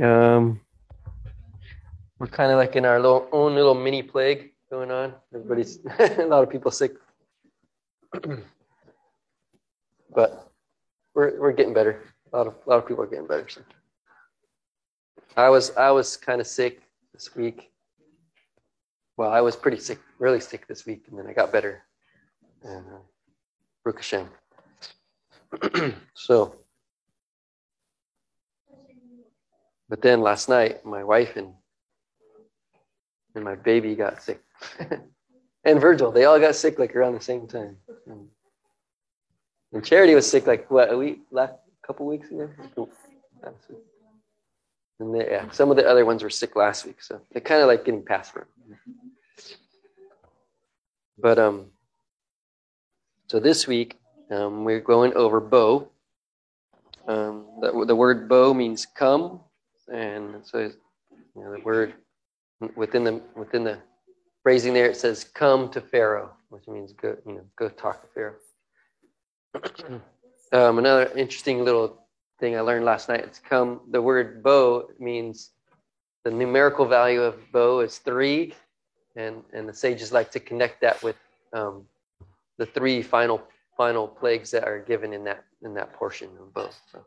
Um, we're kind of like in our little, own little mini plague going on. Everybody's a lot of people sick, but we're we're getting better. A lot of a lot of people are getting better. So. I was I was kind of sick this week. Well, I was pretty sick, really sick this week, and then I got better. And uh, Baruch so, but then last night, my wife and and my baby got sick, and Virgil. They all got sick like around the same time. And, and Charity was sick like what a week, last couple weeks ago. And they, yeah, some of the other ones were sick last week, so they're kind of like getting past it. But um, so this week um, we're going over Bo. Um, the, the word Bo means come, and so you know, the word within the within the phrasing there it says come to Pharaoh, which means go you know go talk to Pharaoh. um, another interesting little thing I learned last night. It's come. The word bo means the numerical value of bo is three, and and the sages like to connect that with um, the three final final plagues that are given in that in that portion of bo. So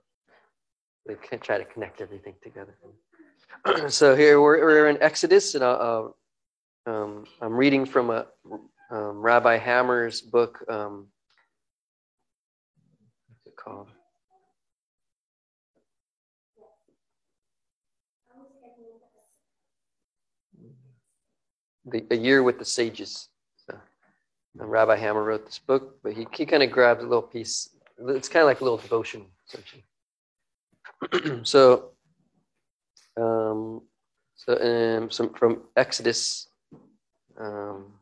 we try to connect everything together. so here we're, we're in Exodus, and uh, um, I'm reading from a um, Rabbi Hammer's book. Um, what's it called? the A Year with the Sages. So, Rabbi Hammer wrote this book, but he, he kind of grabbed a little piece. It's kind of like a little devotion, essentially. so, um, so um, some from Exodus, um,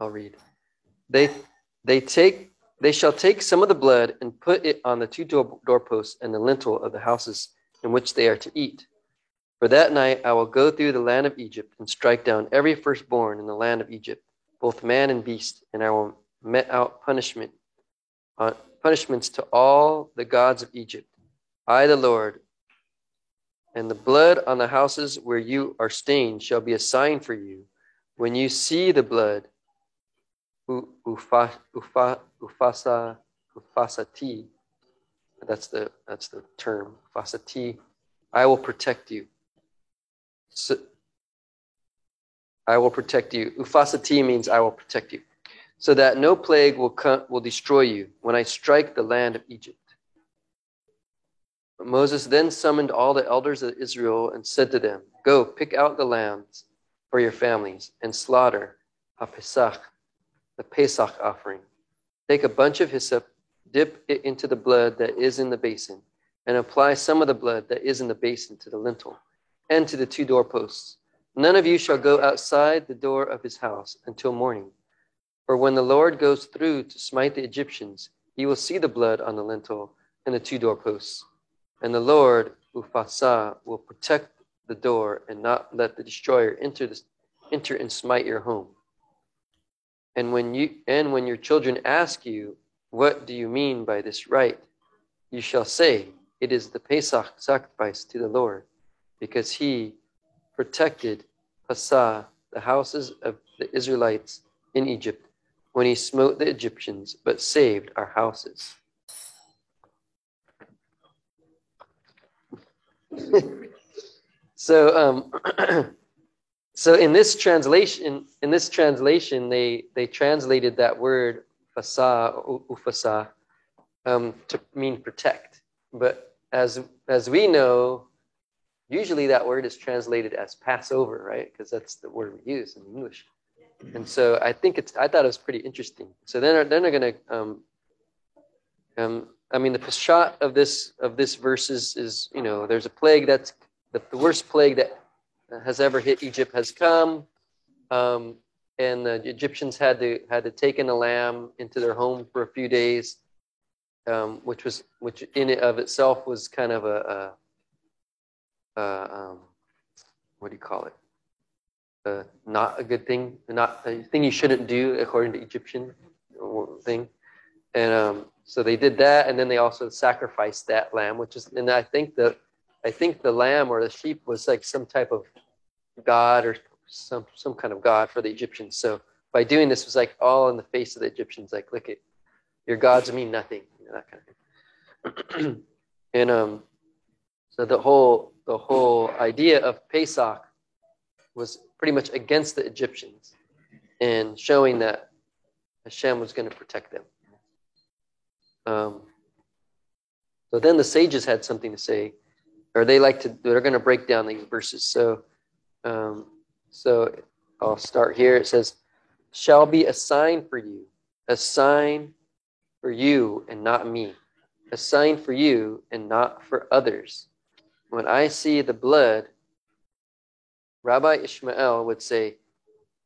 I'll read. They they take they shall take some of the blood and put it on the two door, doorposts and the lintel of the houses in which they are to eat for that night I will go through the land of Egypt and strike down every firstborn in the land of Egypt, both man and beast, and I will met out punishment uh, punishments to all the gods of Egypt. I, the Lord, and the blood on the houses where you are stained shall be a sign for you. When you see the blood, ufa, ufa, ufasa, ufasati, that's the that's the term, ufasati, I will protect you. So, I will protect you. Ufasati means I will protect you, so that no plague will come, will destroy you when I strike the land of Egypt. Moses then summoned all the elders of Israel and said to them, Go, pick out the lambs for your families and slaughter a Pesach, the Pesach offering. Take a bunch of hyssop, dip it into the blood that is in the basin, and apply some of the blood that is in the basin to the lintel and to the two doorposts. None of you shall go outside the door of his house until morning. For when the Lord goes through to smite the Egyptians, he will see the blood on the lintel and the two doorposts. And the Lord, Ufasa, will protect the door and not let the destroyer enter, enter and smite your home. And when you and when your children ask you, what do you mean by this rite? You shall say, it is the Pesach sacrifice to the Lord because he protected Hassa, the houses of the Israelites in Egypt, when he smote the Egyptians, but saved our houses. so, um, so in this translation, in this translation, they they translated that word fasa, ufasa, um, to mean protect. But as as we know, usually that word is translated as Passover, right? Because that's the word we use in English. And so I think it's, I thought it was pretty interesting. So then, then they're going to, um, um, I mean, the shot of this, of this verse is, is, you know, there's a plague that's the, the worst plague that has ever hit Egypt has come. Um, and the Egyptians had to, had to take in a lamb into their home for a few days, um, which was, which in and of itself was kind of a, a uh, um, what do you call it? Not a good thing, not a thing you shouldn't do according to Egyptian thing. And um, so they did that, and then they also sacrificed that lamb, which is, and I think that I think the lamb or the sheep was like some type of god or some some kind of god for the Egyptians. So by doing this was like all in the face of the Egyptians, like look at your gods mean nothing, you know, that kind of thing. and um, so the whole the whole idea of Pesach was pretty much against the Egyptians and showing that Hashem was going to protect them. Um, so then the sages had something to say, or they like to. They're going to break down these verses. So, um, so I'll start here. It says, "Shall be a sign for you, a sign for you, and not me, a sign for you, and not for others. When I see the blood." Rabbi Ishmael would say,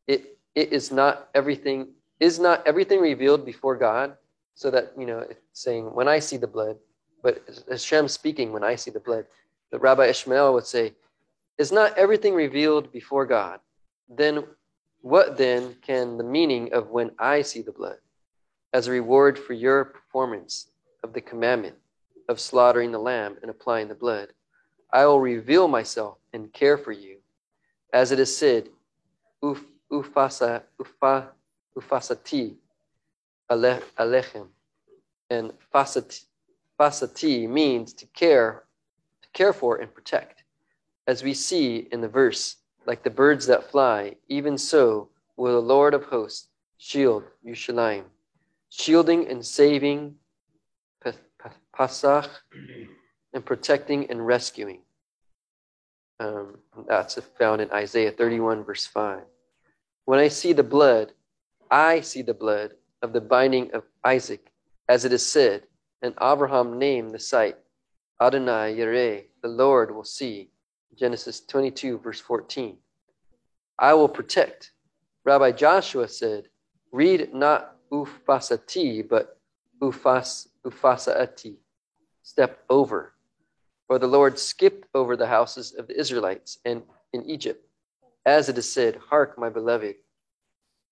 "It it is not everything is not everything revealed before God, so that you know, saying when I see the blood." but Hashem speaking when I see the blood. the Rabbi Ishmael would say, Is not everything revealed before God? Then what then can the meaning of when I see the blood? As a reward for your performance of the commandment of slaughtering the lamb and applying the blood, I will reveal myself and care for you. As it is said, Uf, ufasa, ufa, ufasati alechem, and fasati, Fasati means to care, to care for and protect. As we see in the verse, like the birds that fly, even so will the Lord of hosts shield Yushalayim, shielding and saving Pasach and protecting and rescuing. Um, that's found in Isaiah 31, verse 5. When I see the blood, I see the blood of the binding of Isaac, as it is said, and Abraham named the site Adonai Yireh, the Lord will see. Genesis 22, verse 14. I will protect. Rabbi Joshua said, read not ufasati, but ufas, ufasaati, step over. For the Lord skipped over the houses of the Israelites and in Egypt. As it is said, Hark, my beloved.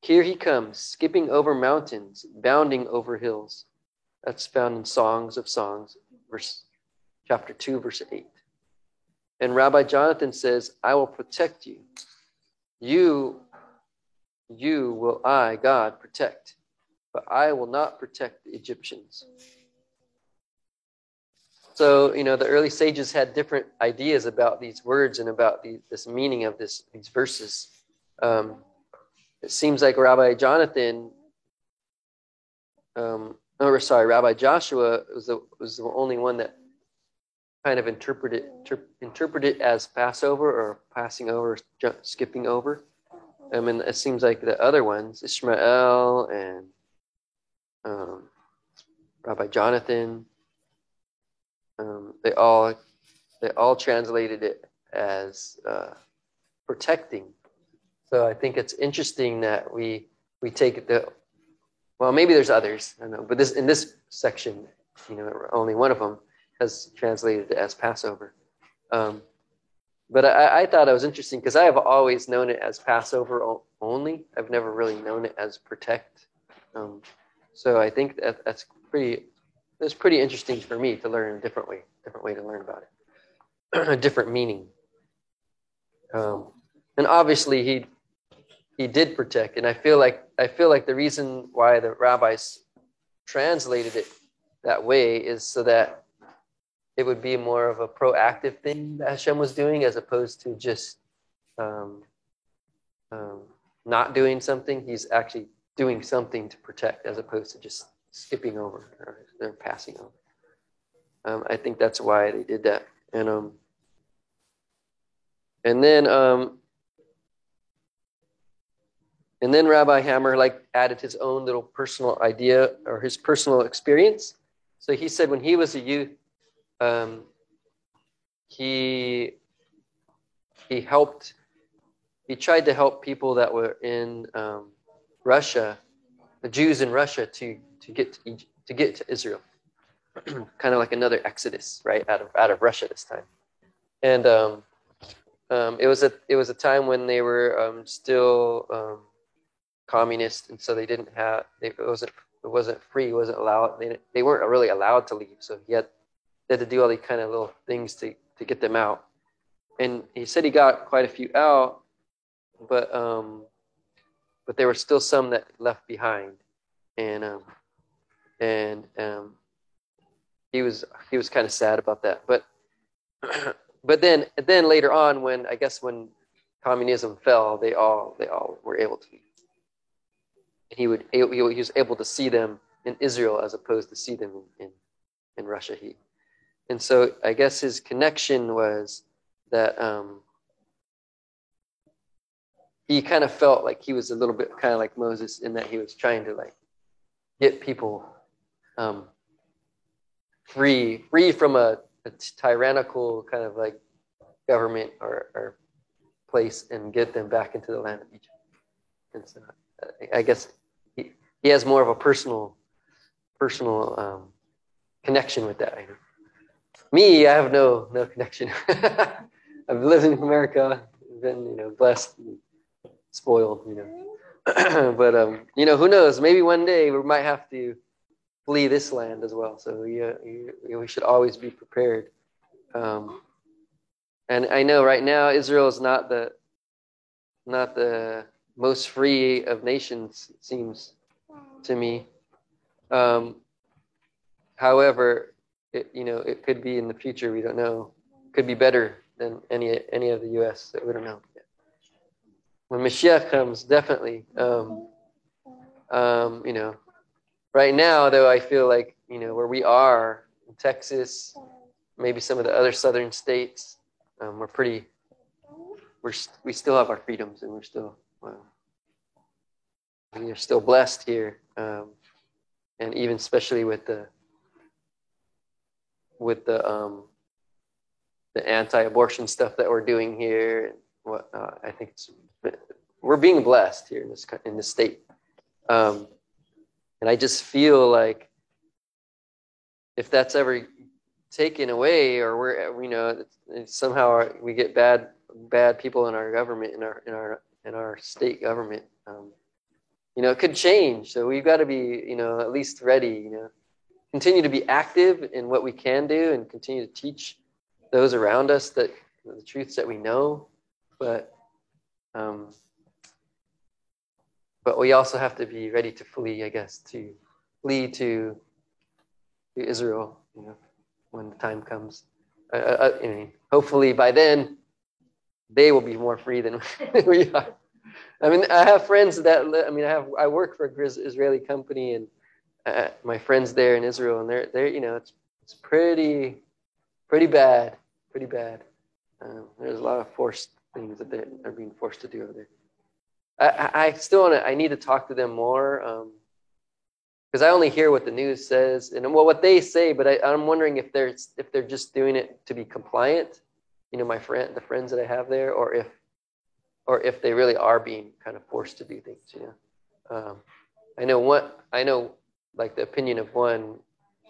Here he comes, skipping over mountains, bounding over hills. That's found in Songs of Songs, verse chapter 2, verse 8. And Rabbi Jonathan says, I will protect you. You, you will I, God, protect, but I will not protect the Egyptians. So, you know, the early sages had different ideas about these words and about the, this meaning of this, these verses. Um, it seems like Rabbi Jonathan um, or sorry, Rabbi Joshua was the was the only one that kind of interpreted ter, interpreted as Passover or passing over, skipping over. I mean, it seems like the other ones, Ishmael and um, Rabbi Jonathan, um, they all they all translated it as uh, protecting. So I think it's interesting that we we take the well, maybe there's others. I don't know, but this in this section, you know, only one of them has translated as Passover. Um, but I, I, thought it was interesting because I have always known it as Passover only. I've never really known it as protect. Um, so I think that that's pretty. It's pretty interesting for me to learn a different way, different way to learn about it, a different meaning. Um, and obviously, he he did protect. And I feel like I feel like the reason why the rabbis translated it that way is so that it would be more of a proactive thing that Hashem was doing as opposed to just um, um, not doing something. He's actually doing something to protect as opposed to just skipping over or, or passing over. Um, I think that's why they did that. And um, and then um, and then Rabbi Hammer like added his own little personal idea or his personal experience. So he said when he was a youth, um, he he helped. He tried to help people that were in um, Russia, the Jews in Russia, to to get to, Egypt, to get to Israel, kind of like another exodus, right, out of out of Russia this time. And um, um, it was a it was a time when they were um, still um, communist, and so they didn't have it wasn't it wasn't free, it wasn't allowed. They they weren't really allowed to leave, so he had they had to do all these kind of little things to to get them out. And he said he got quite a few out, but um, but there were still some that left behind, and um, and um, he was he was kind of sad about that. But but then then later on, when I guess when communism fell, they all they all were able to. He would he was able to see them in Israel as opposed to see them in, in, in Russia. He and so I guess his connection was that um, he kind of felt like he was a little bit kind of like Moses in that he was trying to like get people um, free, free from a, a, tyrannical kind of like government or, or, place and get them back into the land of Egypt. And so I guess he, has more of a personal, personal um, connection with that. Me, I have no no connection. I've lived in America, been you know blessed, spoiled, you know. but um, you know, who knows? Maybe one day we might have to flee this land as well. So yeah, we should always be prepared. Um, and I know right now Israel is not the not the most free of nations. It seems to me. Um, however, it, you know, it could be in the future. We don't know. Could be better than any any of the U.S. That we don't know. When Mashiach comes, definitely. Um, um, you know, right now though, I feel like you know where we are in Texas, maybe some of the other southern states, um, we're pretty. We're we still have our freedoms, and we're still. Well, we are still blessed here, um, and even especially with the with the um, the anti-abortion stuff that we're doing here what uh, I think it's we're being blessed here in this in this state, um, and I just feel like if that's ever taken away or we're you know somehow we get bad bad people in our government in our in our in our state government um, you know it could change. So we've got to be you know at least ready you know. Continue to be active in what we can do and continue to teach those around us that the truths that we know. But um, but we also have to be ready to flee i guess to flee to, to israel you know when the time comes. Uh, uh, I mean, hopefully by then they will be more free than we are i mean i have friends that i mean i have i work for an israeli company and uh, my friends there in Israel, and they're they're you know it's it's pretty pretty bad, pretty bad. Um, there's a lot of forced things that they're being forced to do over there. I, I still want to. I need to talk to them more because um, I only hear what the news says and well what they say, but I, I'm wondering if they're if they're just doing it to be compliant. You know, my friend, the friends that I have there, or if or if they really are being kind of forced to do things. You know, um, I know what I know like the opinion of one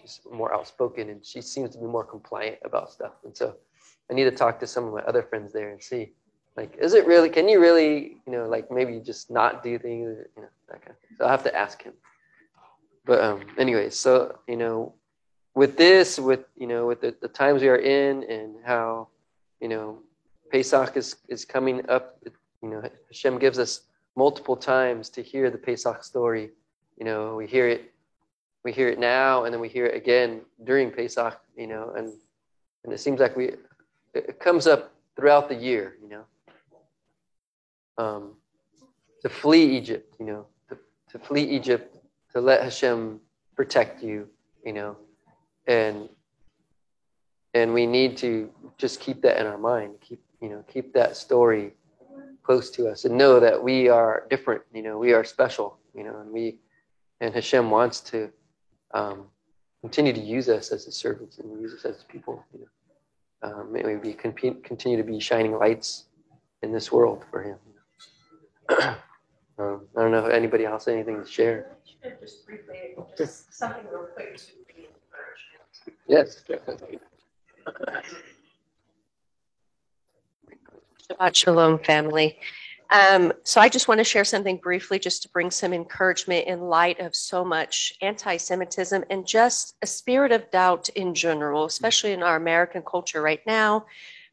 she's more outspoken and she seems to be more compliant about stuff and so i need to talk to some of my other friends there and see like is it really can you really you know like maybe just not do things you know that kind of thing. so i have to ask him but um anyway so you know with this with you know with the, the times we are in and how you know pesach is is coming up you know hashem gives us multiple times to hear the pesach story you know we hear it we hear it now and then we hear it again during Pesach, you know, and and it seems like we it comes up throughout the year, you know. Um, to flee Egypt, you know, to, to flee Egypt, to let Hashem protect you, you know, and and we need to just keep that in our mind, keep you know, keep that story close to us, and know that we are different, you know, we are special, you know, and we and Hashem wants to um, continue to use us as his servants and use us as people. You know, um, may we be continue to be shining lights in this world for him. um, I don't know if anybody else has anything to share. Just briefly, just something real quick to be encouragement. Yes. Shabbat Shalom, family. Um, so I just want to share something briefly just to bring some encouragement in light of so much anti Semitism and just a spirit of doubt in general, especially in our American culture right now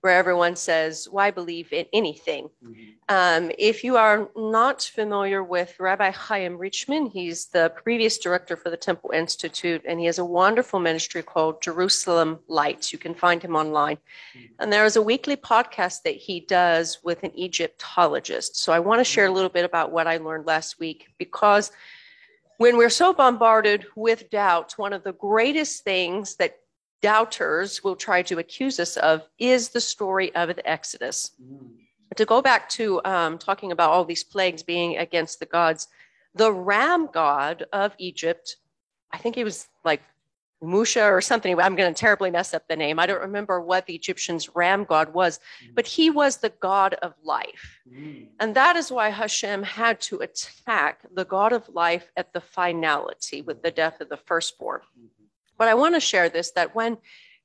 where everyone says, Why believe in anything? Mm-hmm. Um, if you are not familiar with Rabbi Chaim Richman, he's the previous director for the Temple Institute, and he has a wonderful ministry called Jerusalem Lights. You can find him online. Mm-hmm. And there is a weekly podcast that he does with an Egyptologist. So I want to share a little bit about what I learned last week because when we're so bombarded with doubt, one of the greatest things that doubters will try to accuse us of is the story of the Exodus. Mm. To go back to um, talking about all these plagues being against the gods, the ram god of Egypt, I think he was like Musha or something. I'm going to terribly mess up the name. I don't remember what the Egyptians' ram god was, mm. but he was the god of life. Mm. And that is why Hashem had to attack the god of life at the finality with the death of the firstborn. But I want to share this that when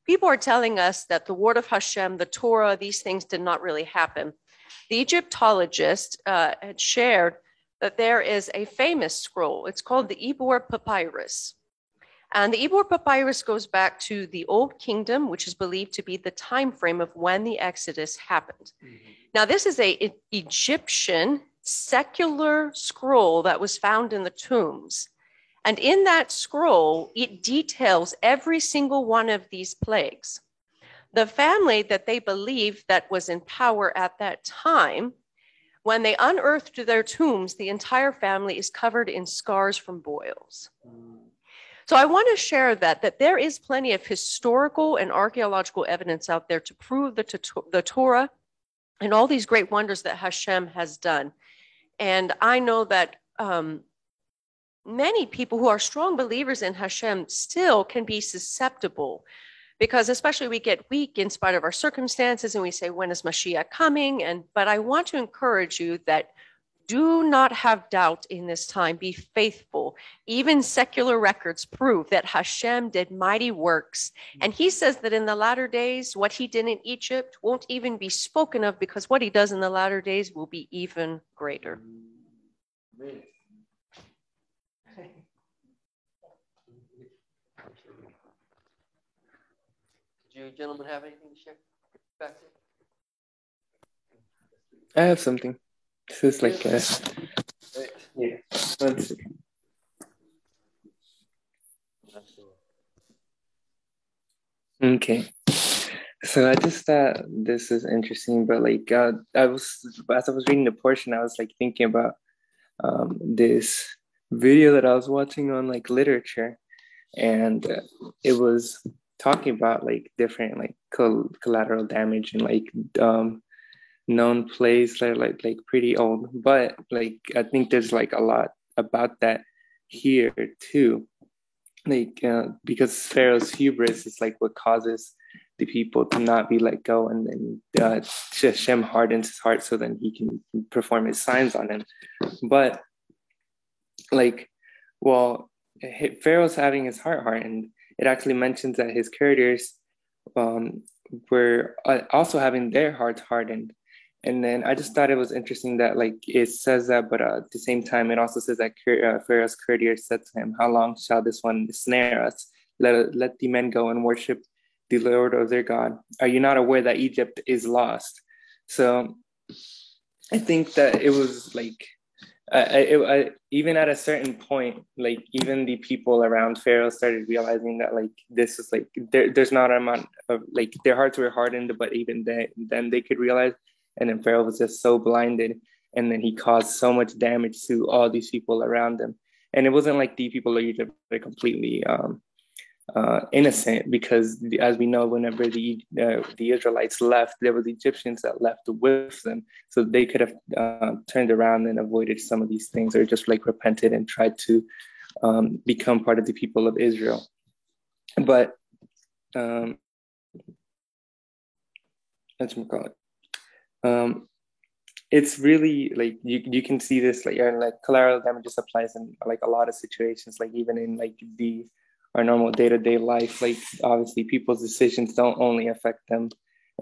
people are telling us that the word of Hashem, the Torah, these things did not really happen, the Egyptologist uh, had shared that there is a famous scroll. It's called the Ipuwer Papyrus. And the Ipuwer Papyrus goes back to the Old Kingdom, which is believed to be the time frame of when the Exodus happened. Mm-hmm. Now, this is a Egyptian secular scroll that was found in the tombs. And in that scroll, it details every single one of these plagues. The family that they believed that was in power at that time, when they unearthed their tombs, the entire family is covered in scars from boils. So I want to share that that there is plenty of historical and archaeological evidence out there to prove the, the Torah and all these great wonders that Hashem has done. And I know that um, many people who are strong believers in Hashem still can be susceptible because especially we get weak in spite of our circumstances and we say when is Mashiach coming? And but I want to encourage you that do not have doubt in this time. Be faithful. Even secular records prove that Hashem did mighty works. Mm-hmm. And he says that in the latter days what he did in Egypt won't even be spoken of because what he does in the latter days will be even greater mm-hmm. You gentlemen have anything to share back I have something. This is like a, yeah. One second. Okay. So I just thought this is interesting, but like uh, I was as I was reading the portion, I was like thinking about um, this video that I was watching on like literature, and uh, it was talking about like different like col- collateral damage and like um known plays that are like like pretty old. But like i think there's like a lot about that here too. Like uh, because pharaoh's hubris is like what causes the people to not be let go and then uh, Hashem hardens his heart so then he can perform his signs on him. But like well pharaoh's having his heart hardened it actually mentions that his courtiers um, were uh, also having their hearts hardened. And then I just thought it was interesting that like it says that, but uh, at the same time, it also says that uh, Pharaoh's courtiers said to him, "How long shall this one snare us? Let let the men go and worship the Lord of their God. Are you not aware that Egypt is lost?" So I think that it was like I, I, even at a certain point, like even the people around Pharaoh started realizing that like this is like there, there's not a amount of like their hearts were hardened, but even then, then they could realize. And then Pharaoh was just so blinded, and then he caused so much damage to all these people around him. And it wasn't like the people of Egypt were completely um, uh, innocent because, as we know, whenever the uh, the Israelites left, there were the Egyptians that left with them, so they could have uh, turned around and avoided some of these things, or just like repented and tried to um, become part of the people of Israel. But um, let's call it. Um, it's really like you, you can see this like like collateral damages applies in like a lot of situations like even in like the our normal day-to-day life like obviously people's decisions don't only affect them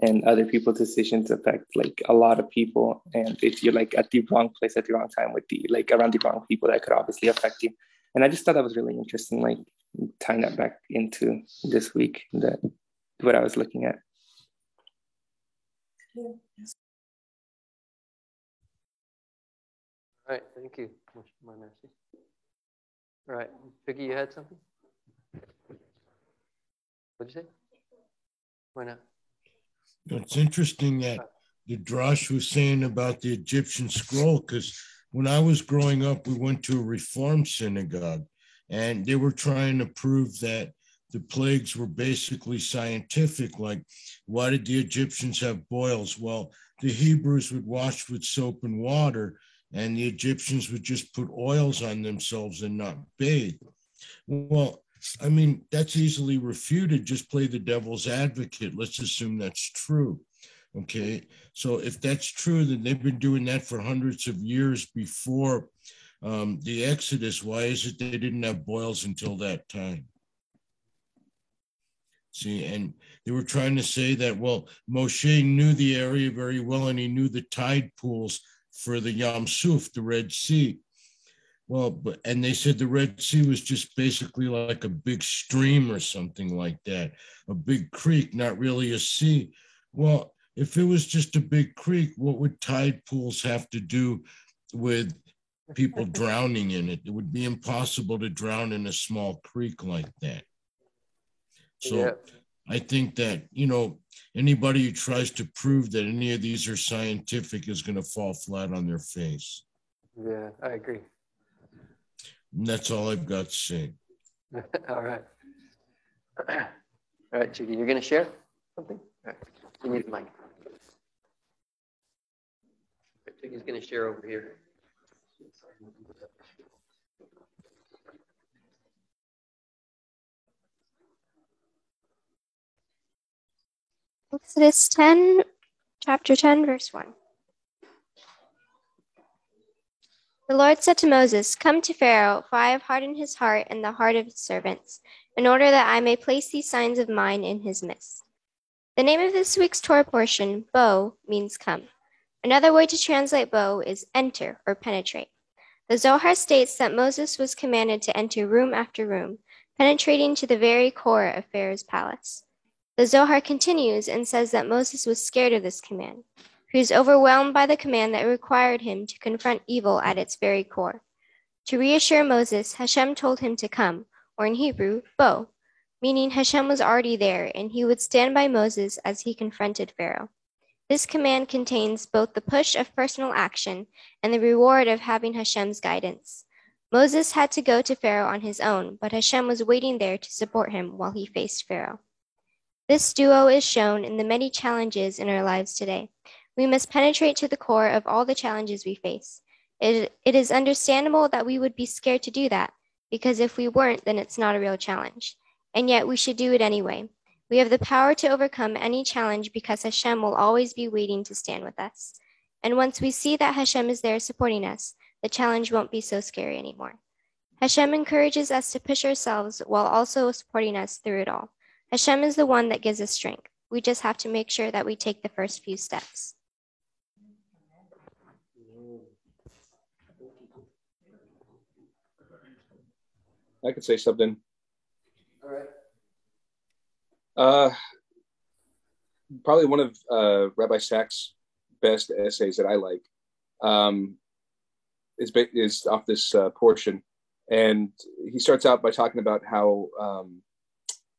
and other people's decisions affect like a lot of people. And if you're like at the wrong place at the wrong time with the like around the wrong people that could obviously affect you. And i just thought that was really interesting like tying that back into this week that what i was looking at. All right thank you my mercy all right vicky you had something what'd you say why not it's interesting that the Drash was saying about the Egyptian scroll, because when I was growing up, we went to a Reform synagogue and they were trying to prove that the plagues were basically scientific. Like, why did the Egyptians have boils? Well, the Hebrews would wash with soap and water, and the Egyptians would just put oils on themselves and not bathe. Well, I mean, that's easily refuted. Just play the devil's advocate. Let's assume that's true. Okay. So if that's true, then they've been doing that for hundreds of years before um, the Exodus. Why is it they didn't have boils until that time? See, and they were trying to say that, well, Moshe knew the area very well and he knew the tide pools for the Yam Suf, the Red Sea. Well, but and they said the Red Sea was just basically like a big stream or something like that, a big creek, not really a sea. Well, if it was just a big creek, what would tide pools have to do with people drowning in it? It would be impossible to drown in a small creek like that. So yeah. I think that, you know, anybody who tries to prove that any of these are scientific is going to fall flat on their face. Yeah, I agree. And that's all I've got to say. all right. All right, Chicky, you're going to share something? All right. You need the mic. Chicky's going to share over here. Exodus 10, chapter 10, verse 1. The Lord said to Moses, Come to Pharaoh, for I have hardened his heart and the heart of his servants, in order that I may place these signs of mine in his midst. The name of this week's Torah portion, Bo, means come. Another way to translate Bo is enter or penetrate. The Zohar states that Moses was commanded to enter room after room, penetrating to the very core of Pharaoh's palace. The Zohar continues and says that Moses was scared of this command. He was overwhelmed by the command that required him to confront evil at its very core. To reassure Moses, Hashem told him to come, or in Hebrew, bo, meaning Hashem was already there and he would stand by Moses as he confronted Pharaoh. This command contains both the push of personal action and the reward of having Hashem's guidance. Moses had to go to Pharaoh on his own, but Hashem was waiting there to support him while he faced Pharaoh. This duo is shown in the many challenges in our lives today. We must penetrate to the core of all the challenges we face. It, it is understandable that we would be scared to do that, because if we weren't, then it's not a real challenge. And yet we should do it anyway. We have the power to overcome any challenge because Hashem will always be waiting to stand with us. And once we see that Hashem is there supporting us, the challenge won't be so scary anymore. Hashem encourages us to push ourselves while also supporting us through it all. Hashem is the one that gives us strength. We just have to make sure that we take the first few steps. I could say something. All right. Uh, probably one of uh, Rabbi Sacks' best essays that I like um, is is off this uh, portion, and he starts out by talking about how um,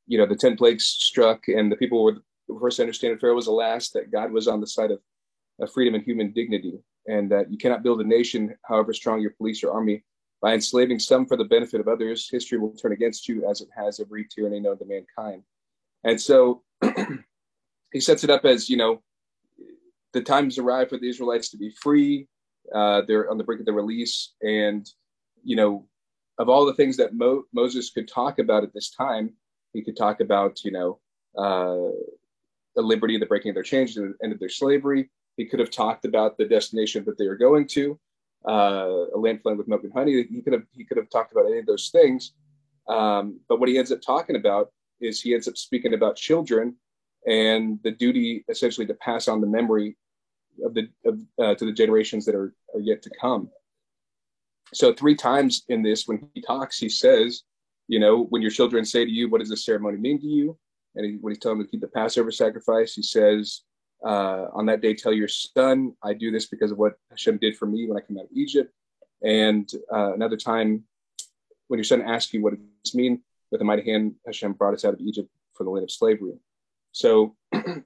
you know the ten plagues struck, and the people were the first to understand that Pharaoh was the last. That God was on the side of, of freedom and human dignity, and that you cannot build a nation, however strong your police or army, by enslaving some for the benefit of others, history will turn against you as it has every tyranny known to mankind. And so he sets it up as, you know, the time has arrived for the Israelites to be free. Uh, they're on the brink of the release. And, you know, of all the things that Mo- Moses could talk about at this time, he could talk about, you know, uh, the liberty, the breaking of their chains, the end of their slavery. He could have talked about the destination that they are going to uh, a land flowing with milk and honey. He could have he could have talked about any of those things, um, but what he ends up talking about is he ends up speaking about children and the duty essentially to pass on the memory of the of, uh, to the generations that are, are yet to come. So three times in this, when he talks, he says, you know, when your children say to you, "What does this ceremony mean to you?" and he, when he's telling them to keep the Passover sacrifice, he says, uh, "On that day, tell your son, I do this because of what Hashem did for me when I came out of Egypt." And uh, another time, when your son asks you, "What does this mean?" With a mighty hand, Hashem brought us out of Egypt for the land of slavery. So, you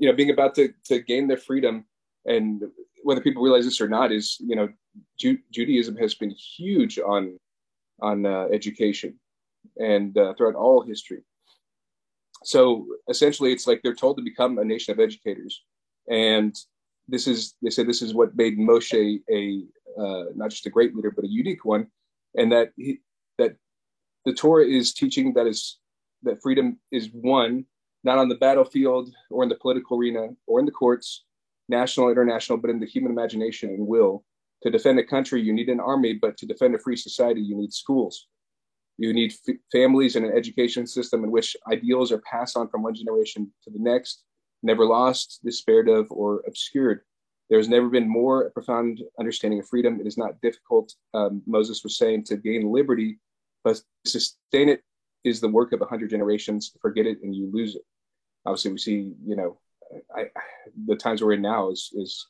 know, being about to, to gain their freedom and whether people realize this or not is, you know, Ju- Judaism has been huge on, on uh, education and uh, throughout all history. So essentially it's like they're told to become a nation of educators. And this is, they said this is what made Moshe a, uh, not just a great leader, but a unique one. And that he, that the Torah is teaching that is that freedom is won not on the battlefield or in the political arena or in the courts, national, international, but in the human imagination and will. To defend a country, you need an army, but to defend a free society, you need schools. You need f- families and an education system in which ideals are passed on from one generation to the next, never lost, despaired of, or obscured. There has never been more profound understanding of freedom. It is not difficult, um, Moses was saying, to gain liberty, but sustain it is the work of a hundred generations. Forget it and you lose it obviously we see, you know, I, the times we're in now is is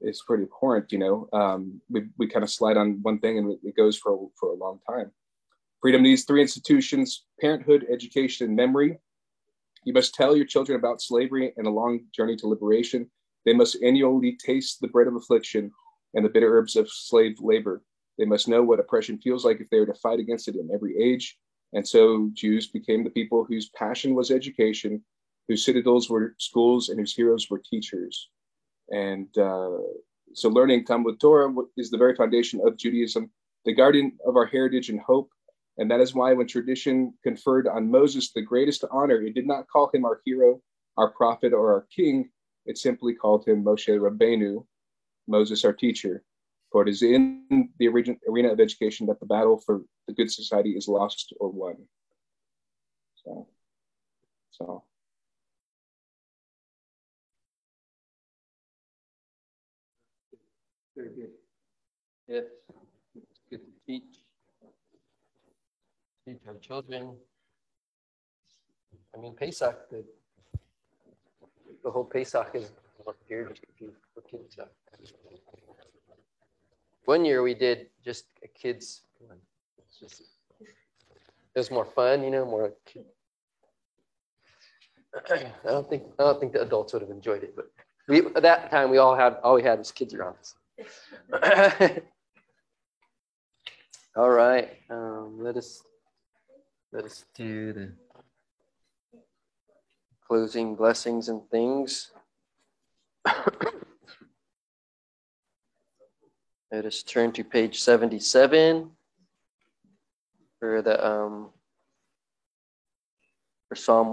is pretty abhorrent. You know, um, we we kind of slide on one thing and it goes for for a long time. Freedom needs three institutions: parenthood, education, and memory. You must tell your children about slavery and a long journey to liberation. They must annually taste the bread of affliction and the bitter herbs of slave labor. They must know what oppression feels like if they are to fight against it in every age. And so Jews became the people whose passion was education whose citadels were schools and whose heroes were teachers. And uh, so learning Talmud Torah is the very foundation of Judaism, the guardian of our heritage and hope. And that is why when tradition conferred on Moses the greatest honor, it did not call him our hero, our prophet, or our king. It simply called him Moshe Rabbeinu, Moses our teacher. For it is in the arena of education that the battle for the good society is lost or won. So, so Very good. Yes, it's good to teach. Teach our children. I mean, Pesach, the, the whole Pesach is here just for kids. One year we did just a kids. Just, it was more fun, you know, more. I don't think I don't think the adults would have enjoyed it, but we, at that time we all had all we had was kids around us. All right. Um, let us let us do the closing blessings and things. let us turn to page 77 for the um for Psalm 1.